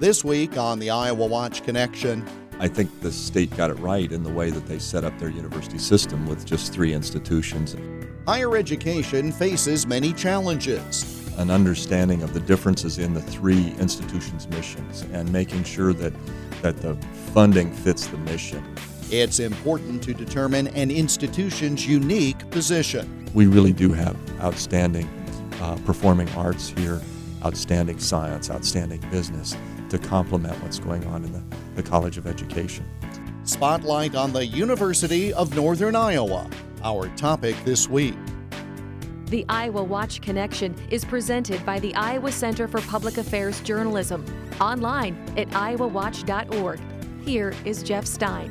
This week on the Iowa Watch Connection, I think the state got it right in the way that they set up their university system with just three institutions. higher education faces many challenges. An understanding of the differences in the three institutions' missions and making sure that, that the funding fits the mission. It's important to determine an institution's unique position. We really do have outstanding uh, performing arts here, outstanding science, outstanding business to complement what's going on in the, the College of Education. Spotlight on the University of Northern Iowa, our topic this week. The Iowa Watch Connection is presented by the Iowa Center for Public Affairs Journalism, online at iowawatch.org. Here is Jeff Stein.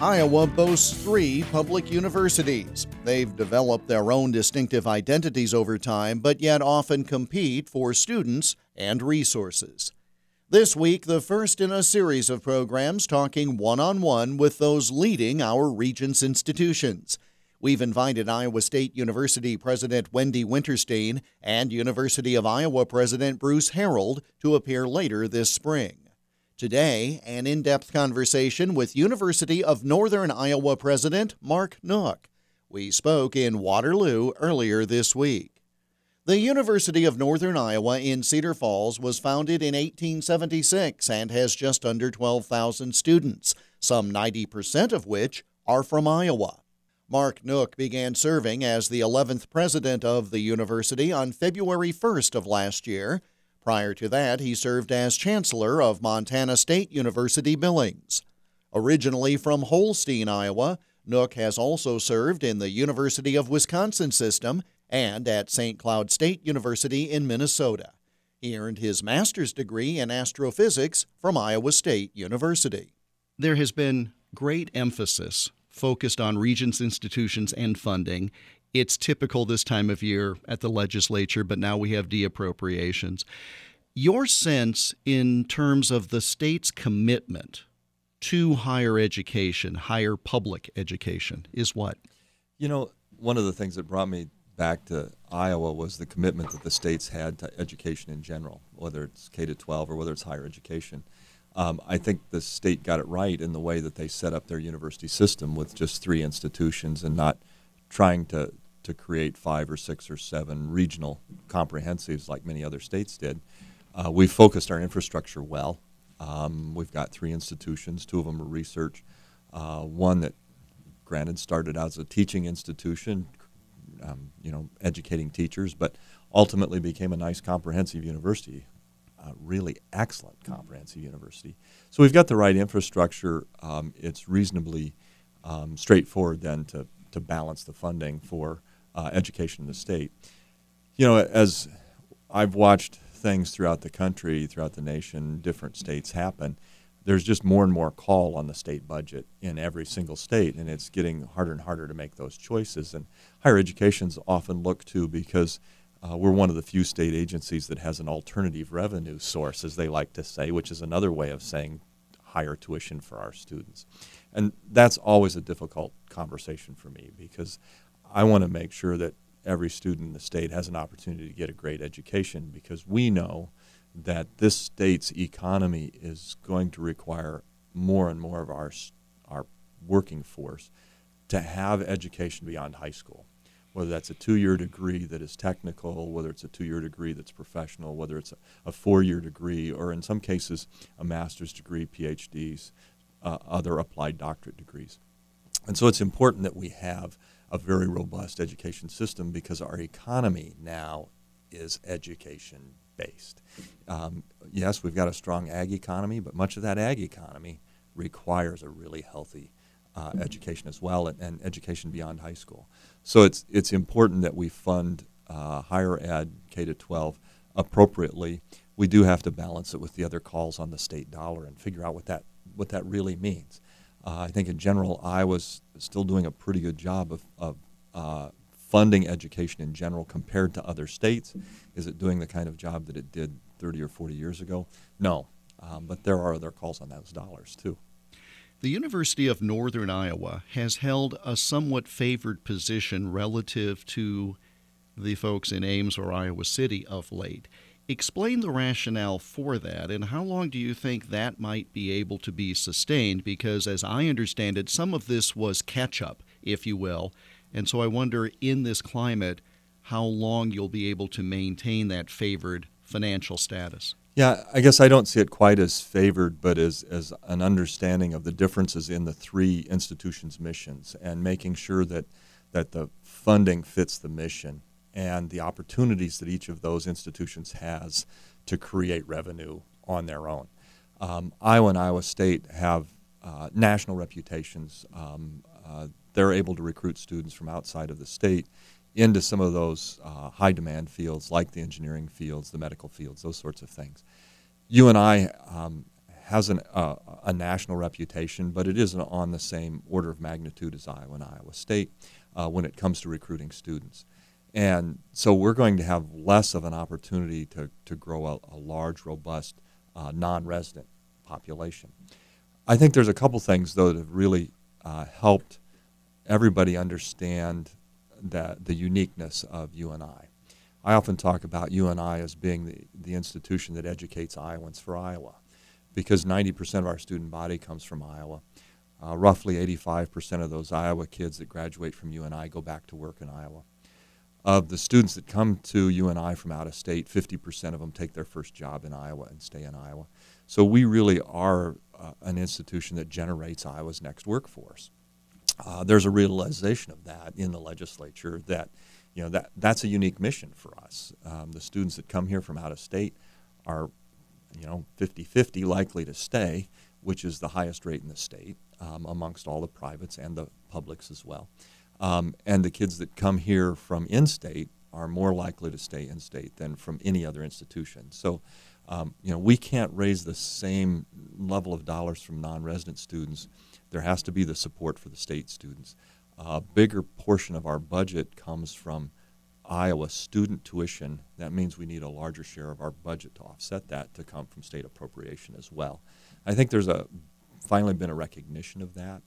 Iowa boasts three public universities. They've developed their own distinctive identities over time, but yet often compete for students and resources. This week, the first in a series of programs talking one on one with those leading our region's institutions. We've invited Iowa State University President Wendy Wintersteen and University of Iowa President Bruce Harreld to appear later this spring. Today, an in depth conversation with University of Northern Iowa President Mark Nook. We spoke in Waterloo earlier this week. The University of Northern Iowa in Cedar Falls was founded in 1876 and has just under 12,000 students, some 90% of which are from Iowa. Mark Nook began serving as the 11th president of the university on February 1st of last year. Prior to that, he served as chancellor of Montana State University Billings. Originally from Holstein, Iowa, Nook has also served in the University of Wisconsin system and at St. Cloud State University in Minnesota. He earned his master's degree in astrophysics from Iowa State University. There has been great emphasis focused on Regents institutions and funding. It's typical this time of year at the legislature, but now we have deappropriations. Your sense in terms of the state's commitment to higher education, higher public education, is what? You know, one of the things that brought me back to Iowa was the commitment that the states had to education in general, whether it's K to 12 or whether it's higher education. Um, I think the state got it right in the way that they set up their university system with just three institutions and not trying to, to create five or six or seven regional comprehensives like many other states did. Uh, we focused our infrastructure well. Um, we've got three institutions, two of them are research. Uh, one that, granted, started out as a teaching institution, um, you know, educating teachers, but ultimately became a nice comprehensive university really excellent comprehensive university. So we've got the right infrastructure. Um, it's reasonably um, straightforward then to, to balance the funding for uh, education in the state. You know, as I've watched things throughout the country, throughout the nation, different states happen, there's just more and more call on the state budget in every single state, and it's getting harder and harder to make those choices. And higher education's often looked to because – uh, we're one of the few state agencies that has an alternative revenue source, as they like to say, which is another way of saying higher tuition for our students. And that's always a difficult conversation for me because I want to make sure that every student in the state has an opportunity to get a great education because we know that this state's economy is going to require more and more of our, our working force to have education beyond high school whether that's a two-year degree that is technical, whether it's a two-year degree that's professional, whether it's a, a four-year degree, or in some cases a master's degree, PhDs, uh, other applied doctorate degrees. And so it's important that we have a very robust education system because our economy now is education based. Um, yes, we've got a strong ag economy, but much of that ag economy requires a really healthy uh, education as well and, and, education beyond high school. So it's it's important that we fund uh, higher ed K to 12 appropriately. We do have to balance it with the other calls on the state dollar and figure out what that what that really means. Uh, I think in general, Iowa's still doing a pretty good job of, of uh, funding education in general compared to other states. Is it doing the kind of job that it did 30 or 40 years ago? No, um, but there are other calls on those dollars too. The University of Northern Iowa has held a somewhat favored position relative to the folks in Ames or Iowa City of late. Explain the rationale for that, and how long do you think that might be able to be sustained? Because, as I understand it, some of this was catch up, if you will. And so I wonder, in this climate, how long you'll be able to maintain that favored financial status. Yeah, I guess I don't see it quite as favored, but as, as an understanding of the differences in the three institutions' missions and making sure that, that the funding fits the mission and the opportunities that each of those institutions has to create revenue on their own. Um, Iowa and Iowa State have uh, national reputations. Um, uh, they're able to recruit students from outside of the state into some of those uh, high demand fields like the engineering fields, the medical fields, those sorts of things. UNI um, has an, uh, a national reputation, but it isn't on the same order of magnitude as Iowa and Iowa State uh, when it comes to recruiting students. And so we're going to have less of an opportunity to, to grow a, a large, robust uh, non resident population. I think there's a couple things, though, that have really uh, helped everybody understand that the uniqueness of UNI. I often talk about UNI as being the, the institution that educates Iowans for Iowa because 90% of our student body comes from Iowa. Uh, roughly 85% of those Iowa kids that graduate from UNI go back to work in Iowa. Of the students that come to UNI from out of state, 50% of them take their first job in Iowa and stay in Iowa. So we really are uh, an institution that generates Iowa's next workforce. Uh, there's a realization of that in the legislature that you know that that's a unique mission for us. Um, the students that come here from out of state are you know 50-50 likely to stay, which is the highest rate in the state um, amongst all the privates and the publics as well. Um, and the kids that come here from in-state are more likely to stay in-state than from any other institution. So, um, you know, we can't raise the same level of dollars from non-resident students there has to be the support for the state students. A bigger portion of our budget comes from Iowa student tuition. That means we need a larger share of our budget to offset that to come from state appropriation as well. I think there's a finally been a recognition of that.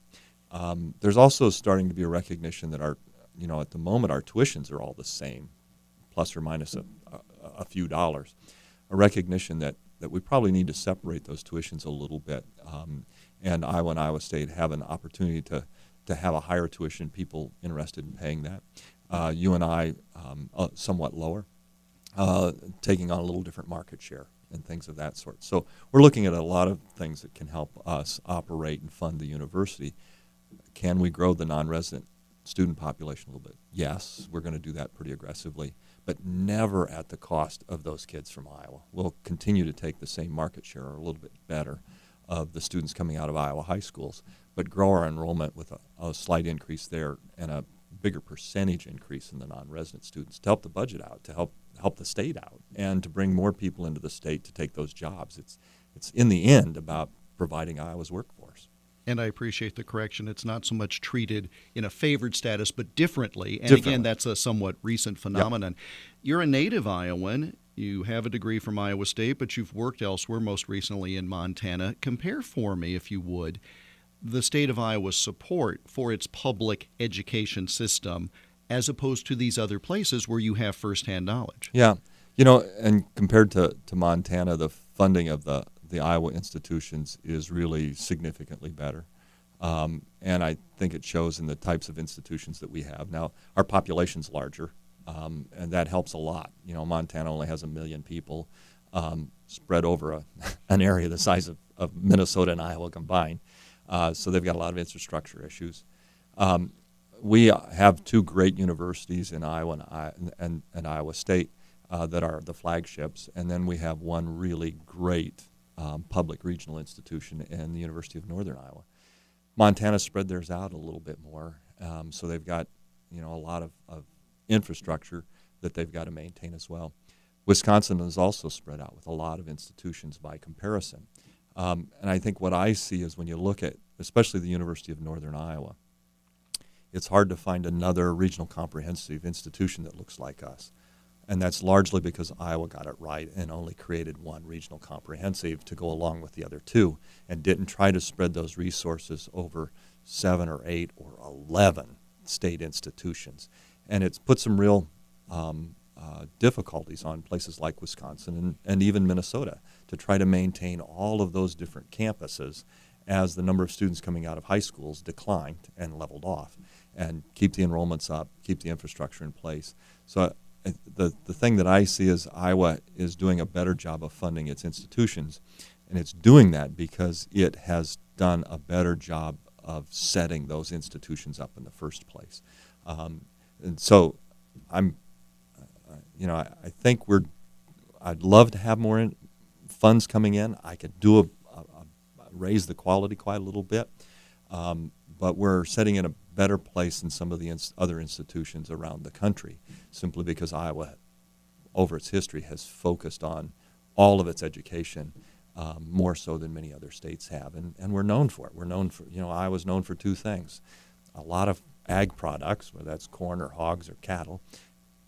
Um, there's also starting to be a recognition that our, you know, at the moment our tuitions are all the same, plus or minus a, a, a few dollars. A recognition that that we probably need to separate those tuitions a little bit. Um, and Iowa and Iowa State have an opportunity to, to have a higher tuition, people interested in paying that. Uh, UNI um, uh, somewhat lower, uh, taking on a little different market share and things of that sort. So we're looking at a lot of things that can help us operate and fund the university. Can we grow the non-resident student population a little bit? Yes, we're going to do that pretty aggressively, but never at the cost of those kids from Iowa. We'll continue to take the same market share or a little bit better of the students coming out of Iowa high schools, but grow our enrollment with a, a slight increase there and a bigger percentage increase in the non-resident students to help the budget out, to help help the state out, and to bring more people into the state to take those jobs. It's it's in the end about providing Iowa's workforce. And I appreciate the correction. It's not so much treated in a favored status, but differently. And differently. again, that's a somewhat recent phenomenon. Yep. You're a native Iowan. You have a degree from Iowa State, but you've worked elsewhere, most recently in Montana. Compare for me, if you would, the state of Iowa's support for its public education system as opposed to these other places where you have firsthand knowledge. Yeah. You know, and compared to, to Montana, the funding of the, the Iowa institutions is really significantly better. Um, and I think it shows in the types of institutions that we have. Now, our population's larger, um, and that helps a lot. You know, Montana only has a million people um, spread over a, an area the size of, of Minnesota and Iowa combined. Uh, so they've got a lot of infrastructure issues. Um, we have two great universities in Iowa and, and, and Iowa State uh, that are the flagships, and then we have one really great um, public regional institution in the University of Northern Iowa. Montana spread theirs out a little bit more, um, so they've got you know a lot of, of infrastructure that they've got to maintain as well. Wisconsin is also spread out with a lot of institutions by comparison. Um, and I think what I see is when you look at, especially the University of Northern Iowa, it's hard to find another regional comprehensive institution that looks like us. And that's largely because Iowa got it right and only created one regional comprehensive to go along with the other two and didn't try to spread those resources over seven or eight or 11 state institutions and it's put some real um, uh, difficulties on places like Wisconsin and, and even Minnesota to try to maintain all of those different campuses as the number of students coming out of high schools declined and leveled off, and keep the enrollments up, keep the infrastructure in place. So uh, the the thing that I see is Iowa is doing a better job of funding its institutions, and it's doing that because it has done a better job of setting those institutions up in the first place. Um, and so I'm, uh, you know, I, I, think we're, I'd love to have more in, funds coming in. I could do a, a, a, raise the quality quite a little bit, um, but we're setting in a better place than some of the ins- other institutions around the country, simply because Iowa, over its history, has focused on all of its education um, more so than many other states have. And, and we're known for it. We're known for, you know, Iowa's known for two things a lot of ag products, whether that's corn or hogs or cattle,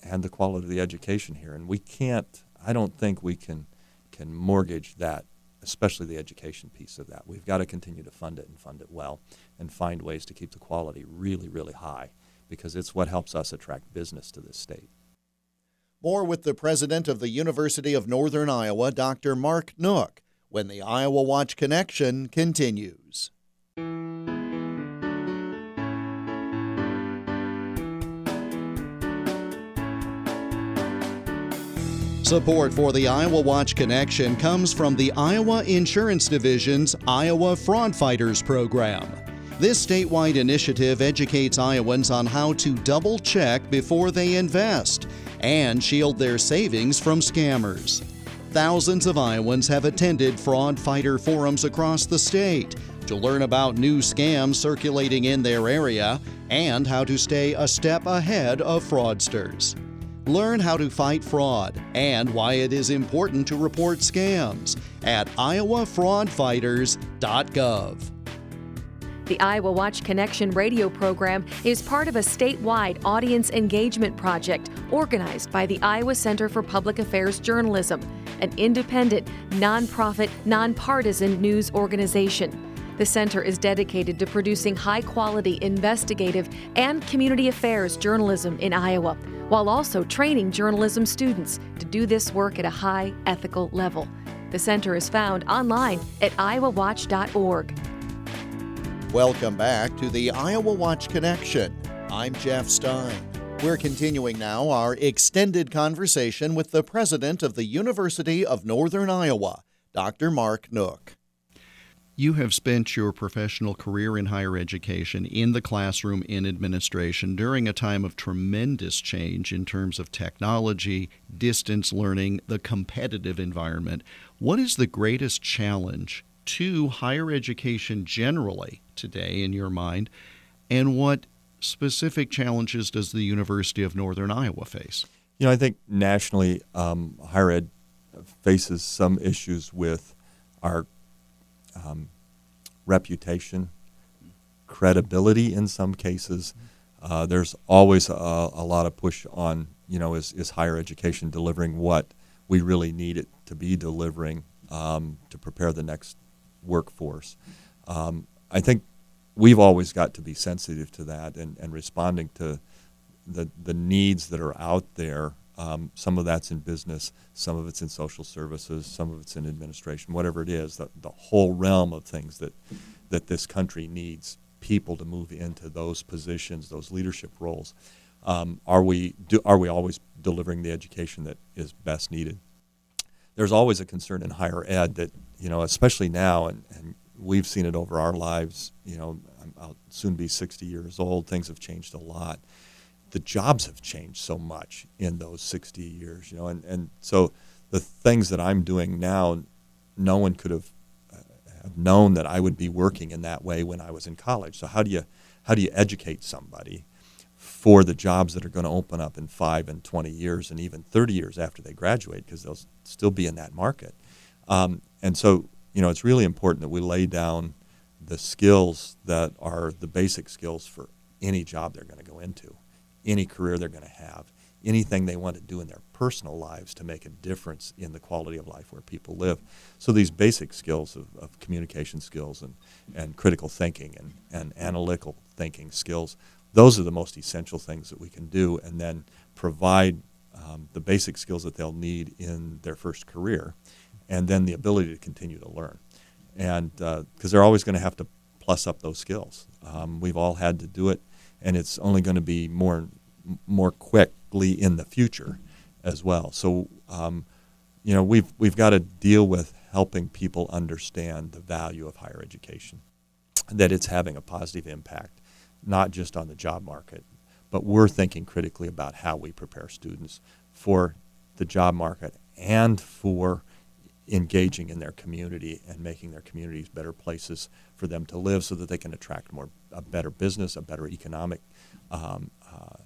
and the quality of the education here. And we can't, I don't think we can, can mortgage that, especially the education piece of that. We've got to continue to fund it and fund it well and find ways to keep the quality really, really high because it's what helps us attract business to this state. More with the president of the University of Northern Iowa, Dr. Mark Nook when the Iowa Watch Connection continues. Support for the Iowa Watch Connection comes from the Iowa Insurance Division's Iowa Fraud Fighters program. This statewide initiative educates Iowans on how to double check before they invest and shield their savings from scammers. Thousands of Iowans have attended fraud fighter forums across the state to learn about new scams circulating in their area and how to stay a step ahead of fraudsters. Learn how to fight fraud and why it is important to report scams at iowafraudfighters.gov. The Iowa Watch Connection radio program is part of a statewide audience engagement project organized by the Iowa Center for Public Affairs Journalism, an independent, nonprofit, nonpartisan news organization. The center is dedicated to producing high quality investigative and community affairs journalism in Iowa, while also training journalism students to do this work at a high ethical level. The center is found online at iowawatch.org. Welcome back to the Iowa Watch Connection. I'm Jeff Stein. We're continuing now our extended conversation with the president of the University of Northern Iowa, Dr. Mark Nook. You have spent your professional career in higher education in the classroom in administration during a time of tremendous change in terms of technology, distance learning, the competitive environment. What is the greatest challenge to higher education generally today in your mind, and what specific challenges does the University of Northern Iowa face? You know, I think nationally, um, higher ed faces some issues with our um, reputation, credibility in some cases. Uh, there's always a, a, lot of push on, you know, is, is higher education delivering what we really need it to be delivering um, to prepare the next workforce. Um, I think we've always got to be sensitive to that and, and responding to the, the needs that are out there. Um, some of that's in business, some of it's in social services, some of it's in administration, whatever it is, the, the whole realm of things that, that this country needs people to move into those positions, those leadership roles. Um, are, we, do, are we always delivering the education that is best needed? There's always a concern in higher ed that you know, especially now, and, and we've seen it over our lives. You know, I'll soon be 60 years old. Things have changed a lot. The jobs have changed so much in those 60 years, you know, and, and so the things that I'm doing now, no one could have, uh, have known that I would be working in that way when I was in college. So how do you how do you educate somebody for the jobs that are going to open up in five and 20 years and even 30 years after they graduate because they'll still be in that market? Um, and so, you know, it's really important that we lay down the skills that are the basic skills for any job they're going to go into, any career they're going to have, anything they want to do in their personal lives to make a difference in the quality of life where people live. So these basic skills of, of communication skills and, and critical thinking and, and analytical thinking skills, those are the most essential things that we can do and then provide um, the basic skills that they'll need in their first career, and then the ability to continue to learn. And because uh, they're always going to have to plus up those skills. Um, we've all had to do it, and it's only going to be more more quickly in the future as well. So, um, you know, we've we've got to deal with helping people understand the value of higher education, that it's having a positive impact, not just on the job market, but we're thinking critically about how we prepare students for the job market and for engaging in their community and making their communities better places for them to live so that they can attract more a better business, a better economic um, uh,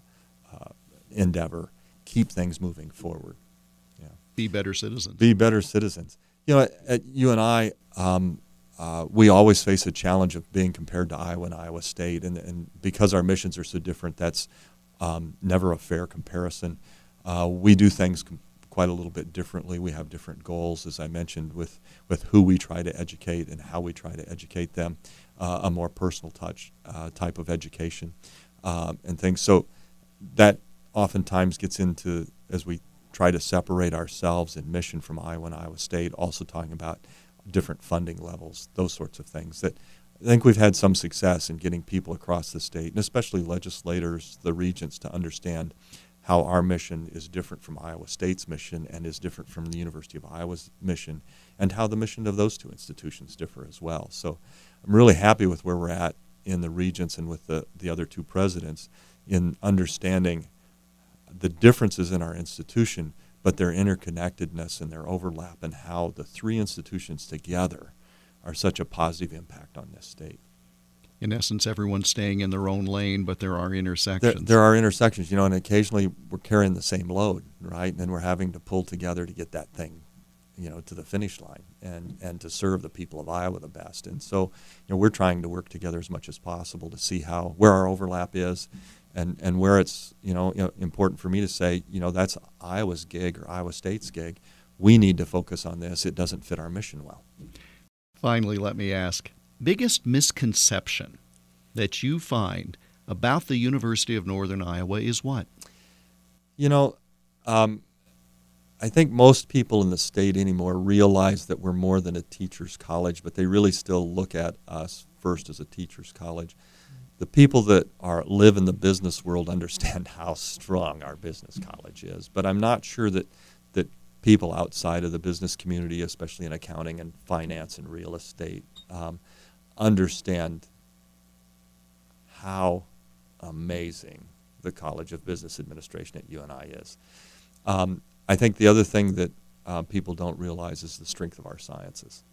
endeavor, keep things moving forward. Yeah. Be better citizens. Be better citizens. You know, at UNI, um, uh, we always face a challenge of being compared to Iowa and Iowa State, and, and because our missions are so different, that's um, never a fair comparison. Uh, we do things com- quite a little bit differently. We have different goals, as I mentioned, with, with who we try to educate and how we try to educate them, uh, a more personal touch uh, type of education um, and things. So that oftentimes gets into, as we try to separate ourselves in mission from Iowa and Iowa State, also talking about different funding levels, those sorts of things that I think we've had some success in getting people across the state, and especially legislators, the regents, to understand how our mission is different from Iowa State's mission and is different from the University of Iowa's mission, and how the mission of those two institutions differ as well. So I'm really happy with where we're at in the regents and with the, the other two presidents in understanding the differences in our institution, but their interconnectedness and their overlap, and how the three institutions together are such a positive impact on this state in essence, everyone's staying in their own lane, but there are intersections. There, there, are intersections, you know, and occasionally we're carrying the same load, right? And then we're having to pull together to get that thing, you know, to the finish line and, and to serve the people of Iowa the best. And so, you know, we're trying to work together as much as possible to see how where our overlap is, and and where it's you know, important for me to say, you know, that's Iowa's gig or Iowa State's gig. We need to focus on this. It doesn't fit our mission well. Finally, let me ask biggest misconception that you find about the University of Northern Iowa is what? You know, um, I think most people in the state anymore realize that we're more than a teacher's college, but they really still look at us first as a teacher's college. The people that are live in the business world understand how strong our business college is, but I'm not sure that that people outside of the business community, especially in accounting and finance and real estate, um, understand how amazing the College of Business Administration at UNI is. Um, I think the other thing that uh, people don't realize is the strength of our sciences.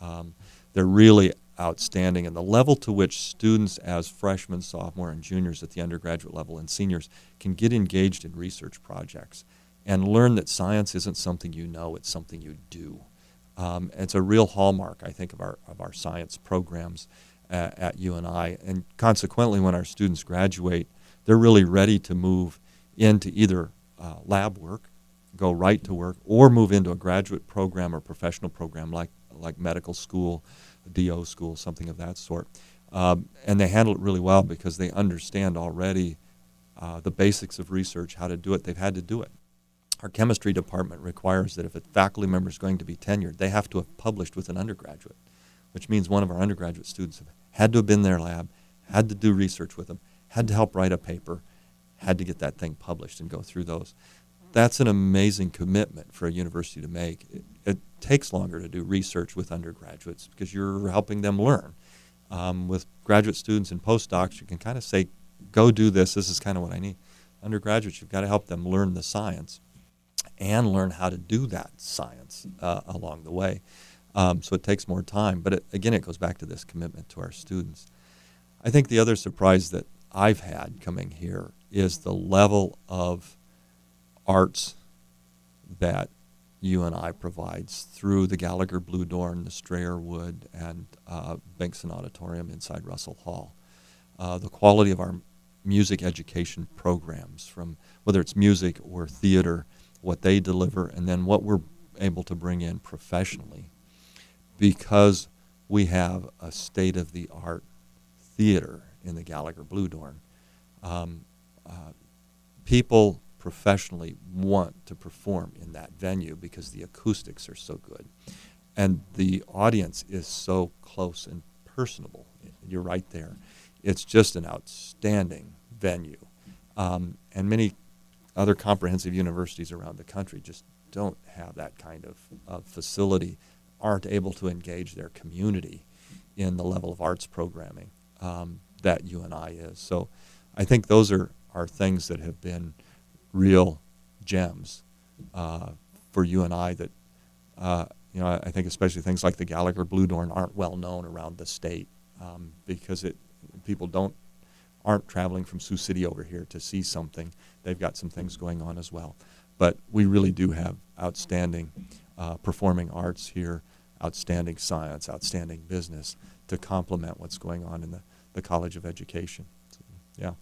Um, they're really outstanding, and the level to which students, as freshmen, sophomore, and juniors at the undergraduate level and seniors, can get engaged in research projects and learn that science isn't something you know, it's something you do. Um, it's a real hallmark, I think, of our of our science programs at, at UNI, and consequently, when our students graduate, they're really ready to move into either uh, lab work, go right to work, or move into a graduate program or professional program like like medical school, DO school, something of that sort. Um, and they handle it really well because they understand already uh, the basics of research, how to do it. They've had to do it our chemistry department requires that if a faculty member is going to be tenured, they have to have published with an undergraduate, which means one of our undergraduate students had to have been in their lab, had to do research with them, had to help write a paper, had to get that thing published and go through those. That's an amazing commitment for a university to make. It, it takes longer to do research with undergraduates because you're helping them learn. Um, with graduate students and postdocs, you can kind of say, go do this, this is kind of what I need. Undergraduates, you've got to help them learn the science and learn how to do that science uh, along the way. Um, so it takes more time. But it, again, it goes back to this commitment to our students. I think the other surprise that I've had coming here is the level of arts that UNI provides through the Gallagher Bluedorn, the Strayer-Wood, and uh, Bengtson Auditorium inside Russell Hall. Uh, the quality of our music education programs, from whether it's music or theater, what they deliver, and then what we're able to bring in professionally because we have a state of the art theater in the Gallagher Bluedorn. Um, uh, people professionally want to perform in that venue because the acoustics are so good. And the audience is so close and personable. You're right there. It's just an outstanding venue. Um, and many other comprehensive universities around the country just don't have that kind of, of facility, aren't able to engage their community in the level of arts programming um, that UNI is. So I think those are, are things that have been real gems uh, for UNI that, uh, you know, I think especially things like the Gallagher Bluedorn aren't well known around the state um, because it people don't aren't traveling from Sioux City over here to see something. They've got some things going on as well. But we really do have outstanding uh, performing arts here, outstanding science, outstanding business to complement what's going on in the, the College of Education. So, yeah.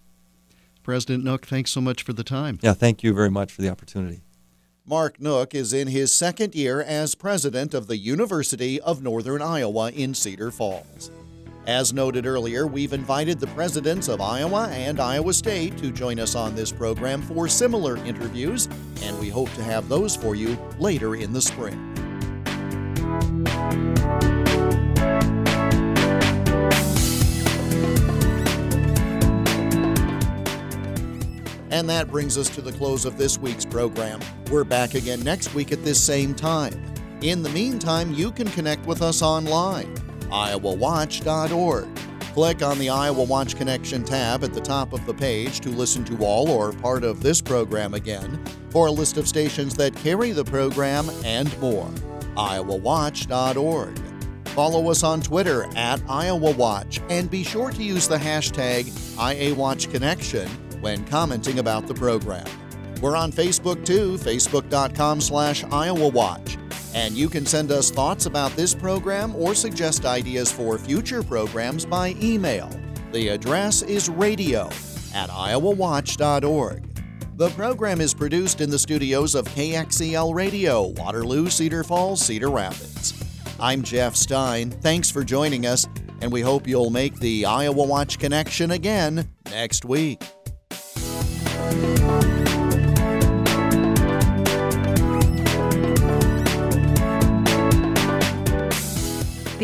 President Nook, thanks so much for the time. Yeah, thank you very much for the opportunity. Mark Nook is in his second year as president of the University of Northern Iowa in Cedar Falls. As noted earlier, we've invited the presidents of Iowa and Iowa State to join us on this program for similar interviews, and we hope to have those for you later in the spring. And that brings us to the close of this week's program. We're back again next week at this same time. In the meantime, you can connect with us online iowawatch.org. Click on the Iowa Watch Connection tab at the top of the page to listen to all or part of this program again, for a list of stations that carry the program and more. iowawatch.org. Follow us on Twitter at Iowa Watch and be sure to use the hashtag IAWatchConnection when commenting about the program. We're on Facebook too, facebook.com slash Iowa Watch. And you can send us thoughts about this program or suggest ideas for future programs by email. The address is radio at iowawatch.org. The program is produced in the studios of KXEL Radio, Waterloo, Cedar Falls, Cedar Rapids. I'm Jeff Stein. Thanks for joining us, and we hope you'll make the Iowa Watch connection again next week.